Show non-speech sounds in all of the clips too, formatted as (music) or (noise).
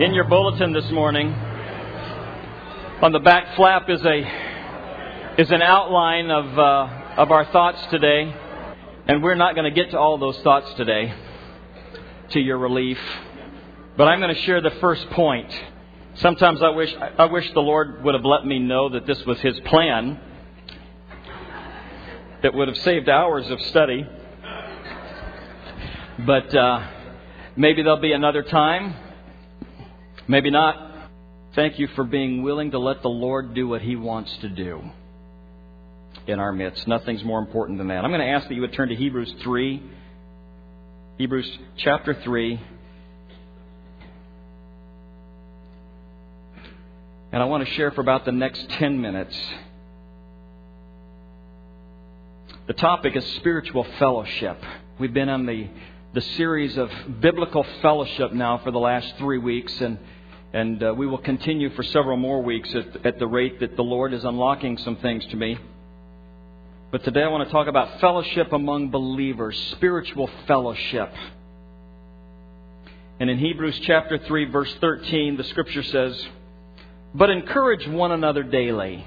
In your bulletin this morning, on the back flap is a is an outline of uh, of our thoughts today, and we're not going to get to all those thoughts today, to your relief. But I'm going to share the first point. Sometimes I wish I wish the Lord would have let me know that this was His plan. That would have saved hours of study. But uh, maybe there'll be another time. Maybe not. Thank you for being willing to let the Lord do what He wants to do in our midst. Nothing's more important than that. I'm going to ask that you would turn to Hebrews 3. Hebrews chapter 3. And I want to share for about the next 10 minutes. The topic is spiritual fellowship. We've been on the, the series of biblical fellowship now for the last three weeks, and and uh, we will continue for several more weeks at, at the rate that the Lord is unlocking some things to me. But today I want to talk about fellowship among believers, spiritual fellowship. And in Hebrews chapter 3, verse 13, the scripture says, But encourage one another daily,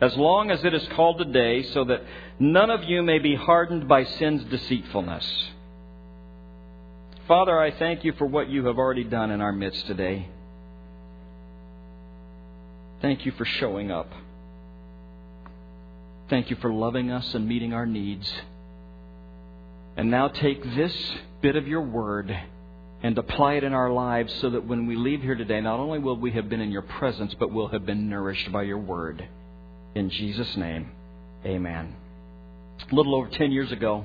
as long as it is called today, so that none of you may be hardened by sin's deceitfulness. Father, I thank you for what you have already done in our midst today. Thank you for showing up. Thank you for loving us and meeting our needs. And now take this bit of your word and apply it in our lives so that when we leave here today, not only will we have been in your presence, but we'll have been nourished by your word. In Jesus' name, amen. A little over 10 years ago,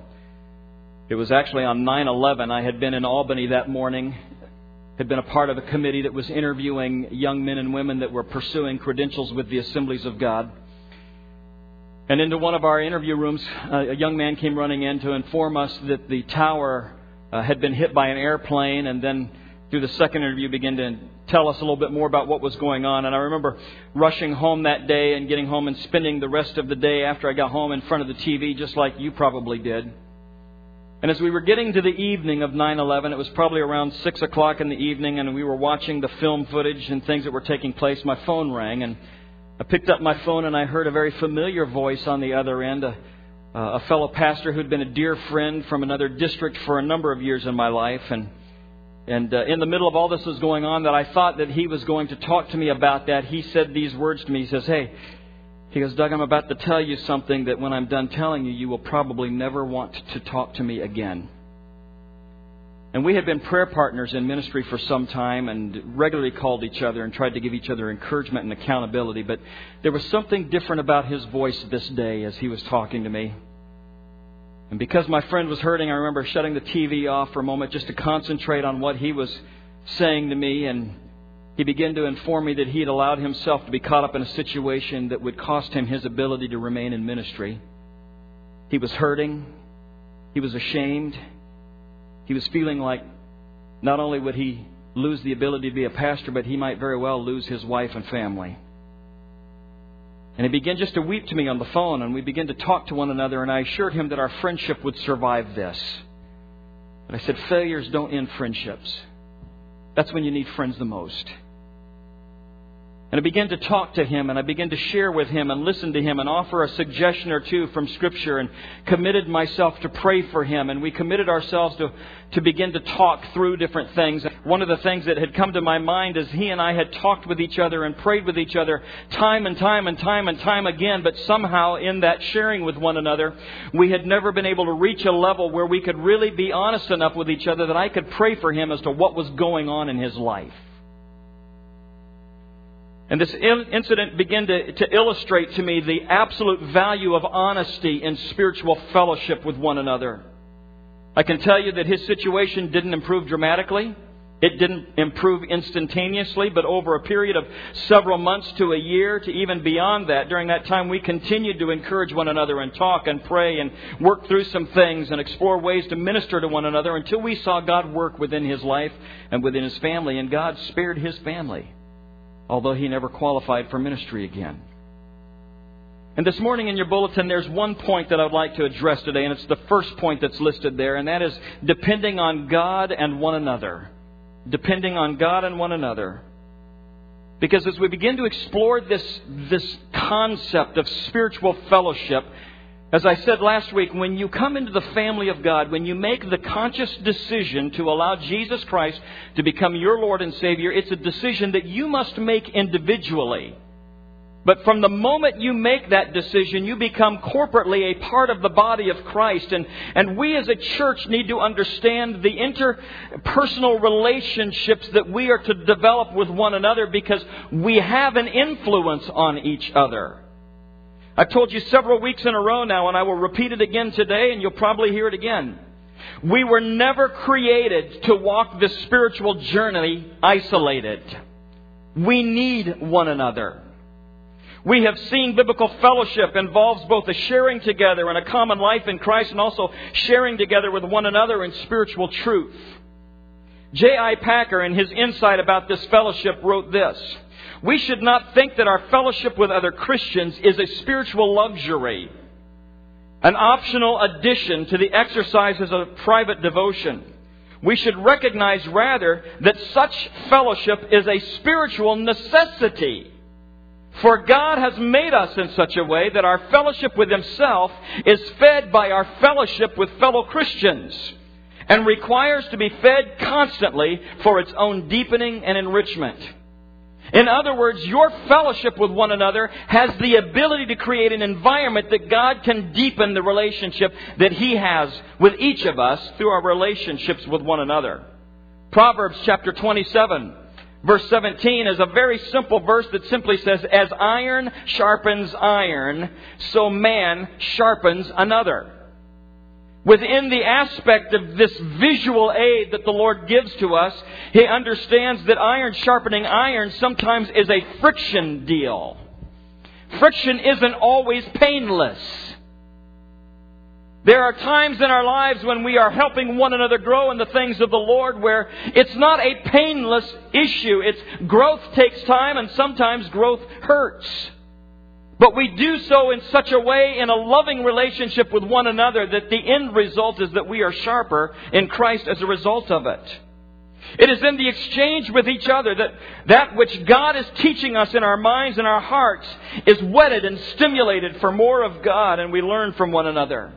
it was actually on 9 11. I had been in Albany that morning had been a part of a committee that was interviewing young men and women that were pursuing credentials with the Assemblies of God. And into one of our interview rooms, uh, a young man came running in to inform us that the tower uh, had been hit by an airplane, and then through the second interview began to tell us a little bit more about what was going on. And I remember rushing home that day and getting home and spending the rest of the day after I got home in front of the TV, just like you probably did. And as we were getting to the evening of 9 11, it was probably around 6 o'clock in the evening, and we were watching the film footage and things that were taking place. My phone rang, and I picked up my phone and I heard a very familiar voice on the other end, a, a fellow pastor who'd been a dear friend from another district for a number of years in my life. And, and uh, in the middle of all this was going on, that I thought that he was going to talk to me about that, he said these words to me. He says, Hey, he goes, Doug, I'm about to tell you something that when I'm done telling you, you will probably never want to talk to me again. And we had been prayer partners in ministry for some time and regularly called each other and tried to give each other encouragement and accountability. But there was something different about his voice this day as he was talking to me. And because my friend was hurting, I remember shutting the TV off for a moment just to concentrate on what he was saying to me. And he began to inform me that he had allowed himself to be caught up in a situation that would cost him his ability to remain in ministry. He was hurting. He was ashamed. He was feeling like not only would he lose the ability to be a pastor, but he might very well lose his wife and family. And he began just to weep to me on the phone, and we began to talk to one another, and I assured him that our friendship would survive this. And I said, failures don't end friendships. That's when you need friends the most. And I began to talk to him and I began to share with him and listen to him and offer a suggestion or two from Scripture and committed myself to pray for him. And we committed ourselves to, to begin to talk through different things. One of the things that had come to my mind is he and I had talked with each other and prayed with each other time and time and time and time again, but somehow in that sharing with one another, we had never been able to reach a level where we could really be honest enough with each other that I could pray for him as to what was going on in his life. And this incident began to, to illustrate to me the absolute value of honesty in spiritual fellowship with one another. I can tell you that his situation didn't improve dramatically. It didn't improve instantaneously, but over a period of several months to a year to even beyond that, during that time, we continued to encourage one another and talk and pray and work through some things and explore ways to minister to one another until we saw God work within his life and within his family, and God spared his family although he never qualified for ministry again. And this morning in your bulletin, there's one point that I'd like to address today, and it's the first point that's listed there, and that is depending on God and one another. depending on God and one another. Because as we begin to explore this, this concept of spiritual fellowship, as I said last week, when you come into the family of God, when you make the conscious decision to allow Jesus Christ to become your Lord and Savior, it's a decision that you must make individually. But from the moment you make that decision, you become corporately a part of the body of Christ. And, and we as a church need to understand the interpersonal relationships that we are to develop with one another because we have an influence on each other. I've told you several weeks in a row now, and I will repeat it again today, and you'll probably hear it again. We were never created to walk this spiritual journey isolated. We need one another. We have seen biblical fellowship involves both a sharing together and a common life in Christ and also sharing together with one another in spiritual truth. J.I. Packer, in his insight about this fellowship, wrote this we should not think that our fellowship with other Christians is a spiritual luxury, an optional addition to the exercises of private devotion. We should recognize rather that such fellowship is a spiritual necessity. For God has made us in such a way that our fellowship with Himself is fed by our fellowship with fellow Christians and requires to be fed constantly for its own deepening and enrichment. In other words, your fellowship with one another has the ability to create an environment that God can deepen the relationship that He has with each of us through our relationships with one another. Proverbs chapter 27, verse 17 is a very simple verse that simply says, As iron sharpens iron, so man sharpens another within the aspect of this visual aid that the Lord gives to us, he understands that iron sharpening iron sometimes is a friction deal. Friction isn't always painless. There are times in our lives when we are helping one another grow in the things of the Lord where it's not a painless issue. It's growth takes time and sometimes growth hurts. But we do so in such a way in a loving relationship with one another that the end result is that we are sharper in Christ as a result of it. It is in the exchange with each other that that which God is teaching us in our minds and our hearts is whetted and stimulated for more of God and we learn from one another.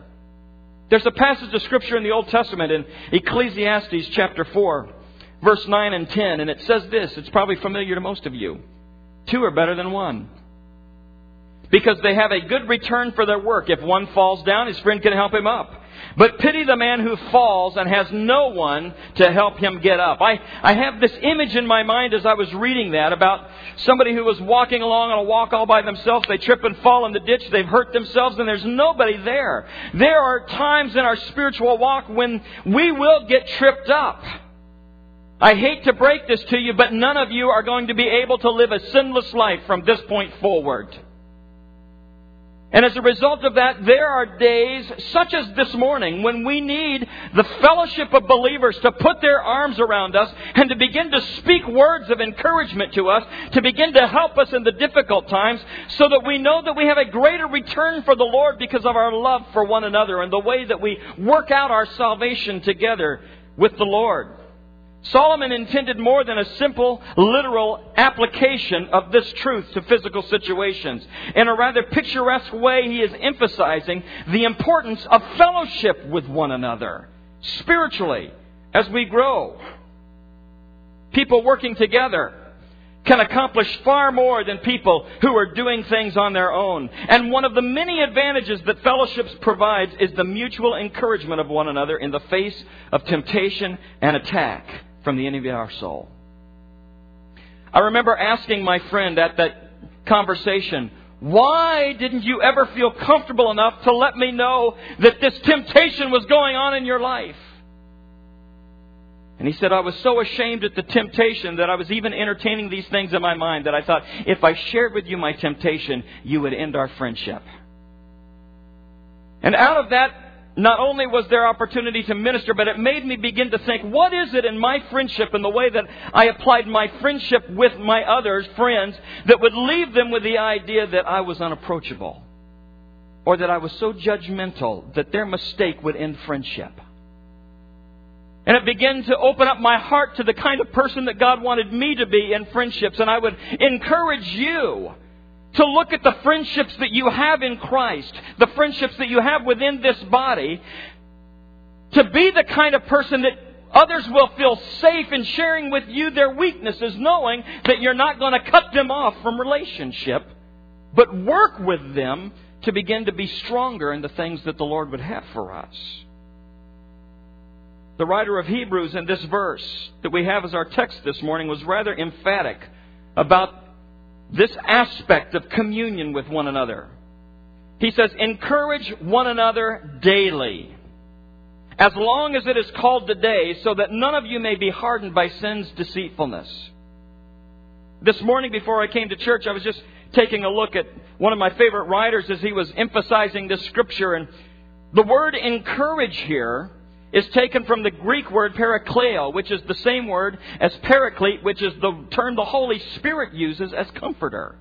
There's a passage of scripture in the Old Testament in Ecclesiastes chapter 4, verse 9 and 10, and it says this. It's probably familiar to most of you. Two are better than one because they have a good return for their work. If one falls down, his friend can help him up. But pity the man who falls and has no one to help him get up. I, I have this image in my mind as I was reading that about somebody who was walking along on a walk all by themselves. They trip and fall in the ditch. They've hurt themselves and there's nobody there. There are times in our spiritual walk when we will get tripped up. I hate to break this to you, but none of you are going to be able to live a sinless life from this point forward. And as a result of that, there are days, such as this morning, when we need the fellowship of believers to put their arms around us and to begin to speak words of encouragement to us, to begin to help us in the difficult times, so that we know that we have a greater return for the Lord because of our love for one another and the way that we work out our salvation together with the Lord. Solomon intended more than a simple, literal application of this truth to physical situations. In a rather picturesque way, he is emphasizing the importance of fellowship with one another, spiritually, as we grow. People working together can accomplish far more than people who are doing things on their own. And one of the many advantages that fellowships provides is the mutual encouragement of one another in the face of temptation and attack from the enemy of our soul. I remember asking my friend at that conversation, why didn't you ever feel comfortable enough to let me know that this temptation was going on in your life? And he said, I was so ashamed at the temptation that I was even entertaining these things in my mind that I thought, if I shared with you my temptation, you would end our friendship. And out of that not only was there opportunity to minister, but it made me begin to think, what is it in my friendship and the way that I applied my friendship with my others, friends, that would leave them with the idea that I was unapproachable? Or that I was so judgmental that their mistake would end friendship? And it began to open up my heart to the kind of person that God wanted me to be in friendships. And I would encourage you to look at the friendships that you have in Christ, the friendships that you have within this body, to be the kind of person that others will feel safe in sharing with you their weaknesses, knowing that you're not going to cut them off from relationship, but work with them to begin to be stronger in the things that the Lord would have for us. The writer of Hebrews in this verse that we have as our text this morning was rather emphatic about this aspect of communion with one another. He says, encourage one another daily, as long as it is called today, so that none of you may be hardened by sin's deceitfulness. This morning before I came to church, I was just taking a look at one of my favorite writers as he was emphasizing this scripture. And the word encourage here is taken from the Greek word parakleo, which is the same word as paraclete, which is the term the Holy Spirit uses as comforter.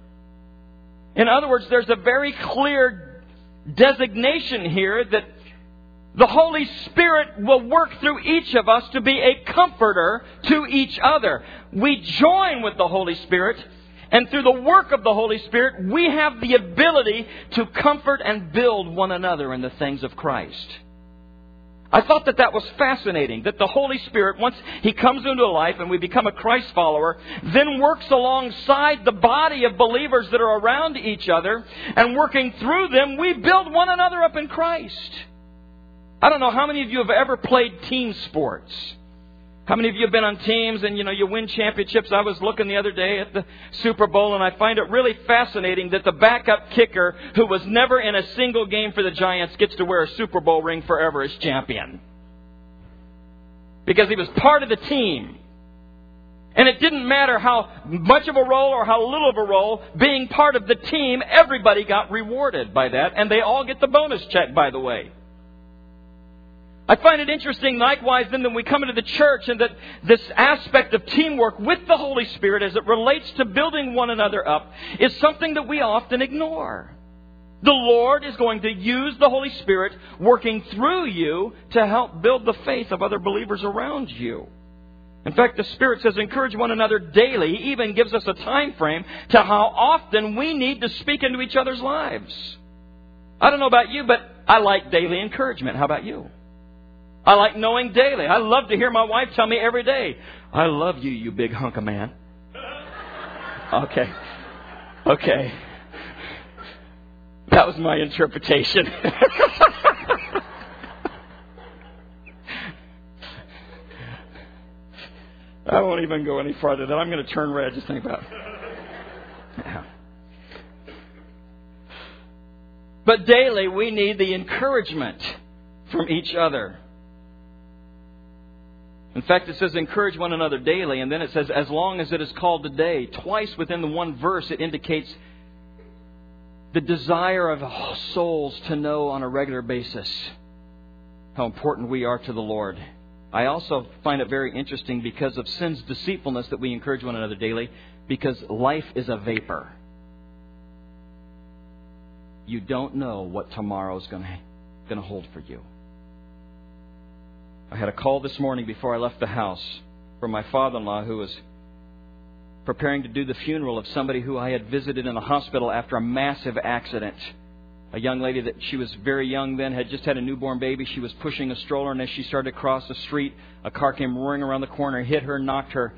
In other words, there's a very clear designation here that the Holy Spirit will work through each of us to be a comforter to each other. We join with the Holy Spirit, and through the work of the Holy Spirit, we have the ability to comfort and build one another in the things of Christ. I thought that that was fascinating. That the Holy Spirit, once He comes into life and we become a Christ follower, then works alongside the body of believers that are around each other, and working through them, we build one another up in Christ. I don't know how many of you have ever played team sports. How many of you have been on teams and you know you win championships? I was looking the other day at the Super Bowl and I find it really fascinating that the backup kicker who was never in a single game for the Giants gets to wear a Super Bowl ring forever as champion. Because he was part of the team. And it didn't matter how much of a role or how little of a role, being part of the team, everybody got rewarded by that, and they all get the bonus check, by the way. I find it interesting, likewise, then, that we come into the church and that this aspect of teamwork with the Holy Spirit as it relates to building one another up is something that we often ignore. The Lord is going to use the Holy Spirit working through you to help build the faith of other believers around you. In fact, the Spirit says encourage one another daily. He even gives us a time frame to how often we need to speak into each other's lives. I don't know about you, but I like daily encouragement. How about you? I like knowing daily. I love to hear my wife tell me every day, I love you, you big hunk of man. (laughs) Okay. Okay. That was my interpretation. (laughs) I won't even go any farther than I'm going to turn red. Just think about it. Yeah. But daily, we need the encouragement from each other. In fact, it says encourage one another daily, and then it says as long as it is called today. Twice within the one verse, it indicates the desire of souls to know on a regular basis how important we are to the Lord. I also find it very interesting because of sin's deceitfulness that we encourage one another daily, because life is a vapor. You don't know what tomorrow is going to hold for you. I had a call this morning before I left the house from my father in law who was preparing to do the funeral of somebody who I had visited in a hospital after a massive accident. A young lady that she was very young then, had just had a newborn baby. She was pushing a stroller, and as she started to cross the street, a car came roaring around the corner, hit her, knocked her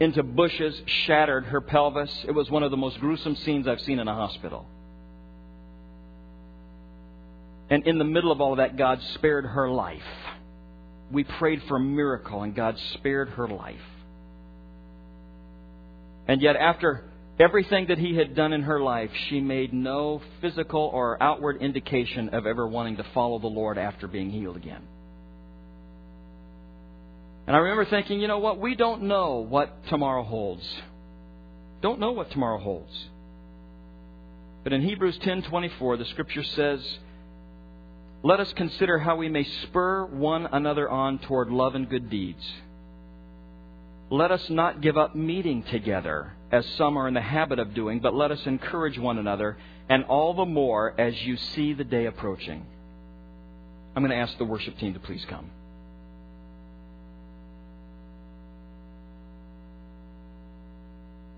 into bushes, shattered her pelvis. It was one of the most gruesome scenes I've seen in a hospital. And in the middle of all of that, God spared her life we prayed for a miracle, and God spared her life. And yet, after everything that He had done in her life, she made no physical or outward indication of ever wanting to follow the Lord after being healed again. And I remember thinking, you know what? We don't know what tomorrow holds. Don't know what tomorrow holds. But in Hebrews 10:24, the scripture says, let us consider how we may spur one another on toward love and good deeds. Let us not give up meeting together, as some are in the habit of doing, but let us encourage one another, and all the more as you see the day approaching. I'm going to ask the worship team to please come.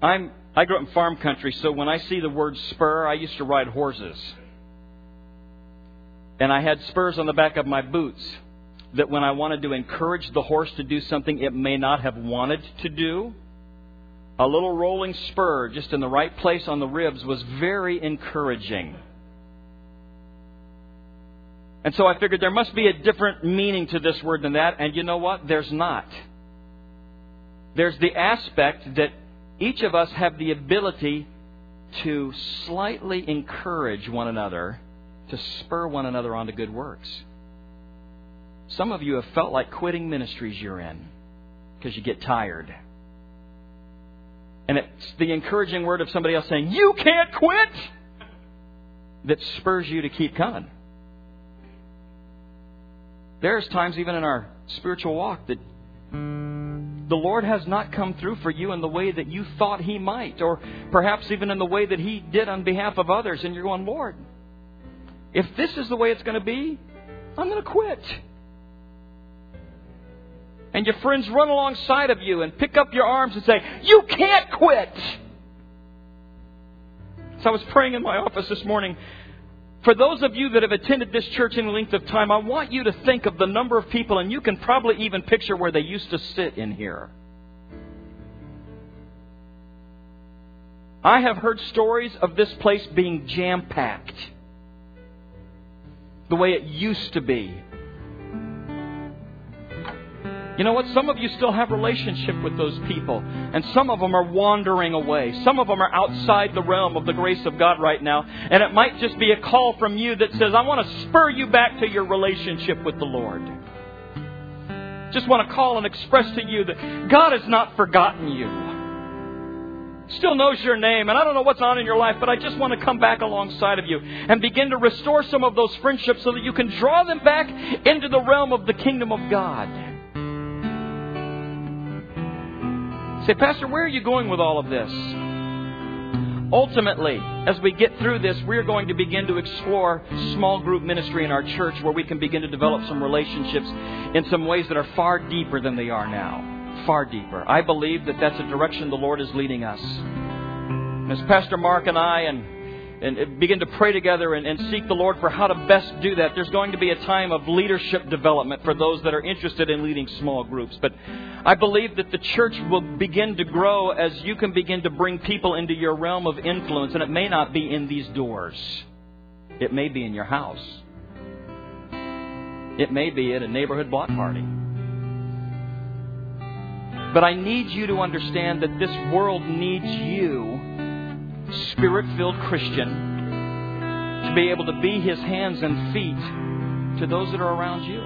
I'm, I grew up in farm country, so when I see the word spur, I used to ride horses. And I had spurs on the back of my boots that when I wanted to encourage the horse to do something it may not have wanted to do, a little rolling spur just in the right place on the ribs was very encouraging. And so I figured there must be a different meaning to this word than that, and you know what? There's not. There's the aspect that each of us have the ability to slightly encourage one another, to spur one another on to good works. Some of you have felt like quitting ministries you're in because you get tired. And it's the encouraging word of somebody else saying, You can't quit! that spurs you to keep coming. There's times, even in our spiritual walk, that the Lord has not come through for you in the way that you thought He might, or perhaps even in the way that He did on behalf of others, and you're going, Lord, if this is the way it's going to be, I'm going to quit. And your friends run alongside of you and pick up your arms and say, You can't quit. So I was praying in my office this morning. For those of you that have attended this church any length of time, I want you to think of the number of people, and you can probably even picture where they used to sit in here. I have heard stories of this place being jam packed the way it used to be. You know what? Some of you still have relationship with those people, and some of them are wandering away. Some of them are outside the realm of the grace of God right now, and it might just be a call from you that says, I want to spur you back to your relationship with the Lord. Just want to call and express to you that God has not forgotten you. Still knows your name, and I don't know what's on in your life, but I just want to come back alongside of you and begin to restore some of those friendships so that you can draw them back into the realm of the kingdom of God. Say, Pastor, where are you going with all of this? Ultimately, as we get through this, we're going to begin to explore small group ministry in our church where we can begin to develop some relationships in some ways that are far deeper than they are now. Far deeper. I believe that that's a direction the Lord is leading us. As Pastor Mark and I and and begin to pray together and, and, seek the Lord for how to best do that. There's going to be a time of leadership development for those that are interested in leading small groups. But I believe that the church will begin to grow as you can begin to bring people into your realm of influence. And it may not be in these doors, it may be in your house, it may be at a neighborhood block party. But I need you to understand that this world needs you spirit filled Christian to be able to be his hands and feet to those that are around you.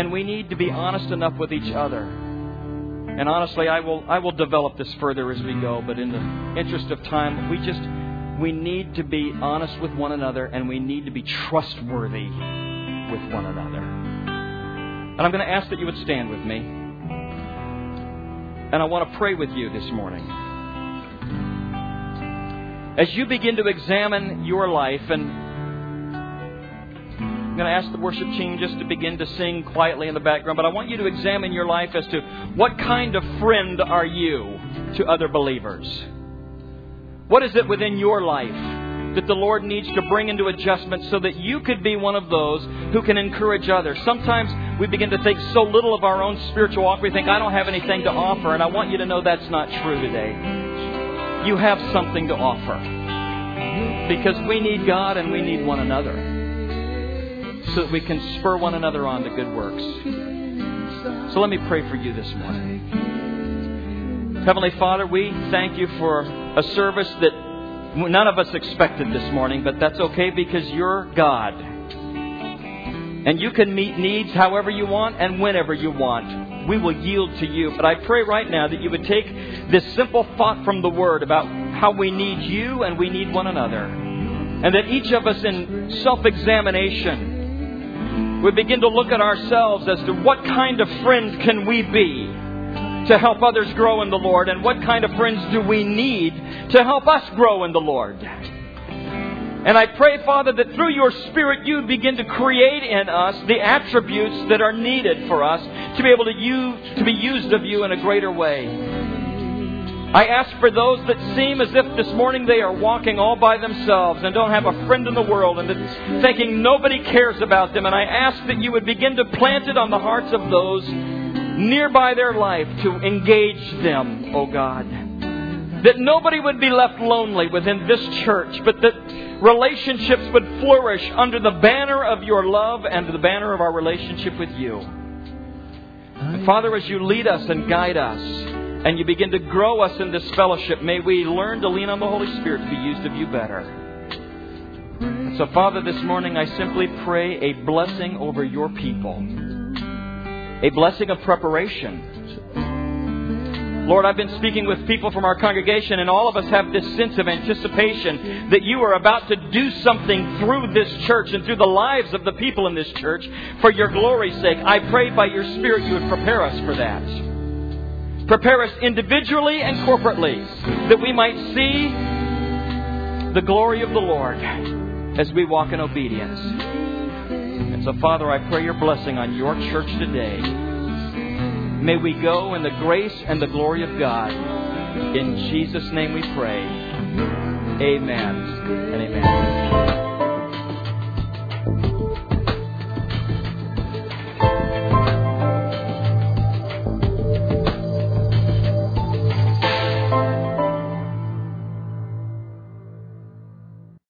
And we need to be honest enough with each other. And honestly, I will, I will develop this further as we go, but in the interest of time, we just, we need to be honest with one another and we need to be trustworthy with one another. And I'm going to ask that you would stand with me. And I want to pray with you this morning. As you begin to examine your life, and I'm going to ask the worship team just to begin to sing quietly in the background, but I want you to examine your life as to what kind of friend are you to other believers? What is it within your life that the Lord needs to bring into adjustment so that you could be one of those who can encourage others. Sometimes we begin to think so little of our own spiritual walk, we think, I don't have anything to offer, and I want you to know that's not true today you have something to offer. Because we need God and we need one another. So that we can spur one another on to good works. So let me pray for you this morning. Heavenly Father, we thank you for a service that none of us expected this morning, but that's okay because you're God. And you can meet needs however you want and whenever you want we will yield to you. But I pray right now that you would take this simple thought from the Word about how we need you and we need one another. And that each of us in self examination would begin to look at ourselves as to what kind of friend can we be to help others grow in the Lord, and what kind of friends do we need to help us grow in the Lord. And I pray, Father, that through your Spirit you begin to create in us the attributes that are needed for us to be able to use to be used of you in a greater way. I ask for those that seem as if this morning they are walking all by themselves and don't have a friend in the world and that's thinking nobody cares about them. And I ask that you would begin to plant it on the hearts of those nearby their life to engage them, O oh God. That nobody would be left lonely within this church, but that relationships would flourish under the banner of your love and the banner of our relationship with you. And Father, as you lead us and guide us, and you begin to grow us in this fellowship, may we learn to lean on the Holy Spirit to be used of you better. And so, Father, this morning I simply pray a blessing over your people, a blessing of preparation Lord, I've been speaking with people from our congregation, and all of us have this sense of anticipation that you are about to do something through this church and through the lives of the people in this church for your glory's sake. I pray by your Spirit you would prepare us for that. Prepare us individually and corporately that we might see the glory of the Lord as we walk in obedience. And so, Father, I pray your blessing on your church today. May we go in the grace and the glory of God. In Jesus' name we pray. Amen and amen.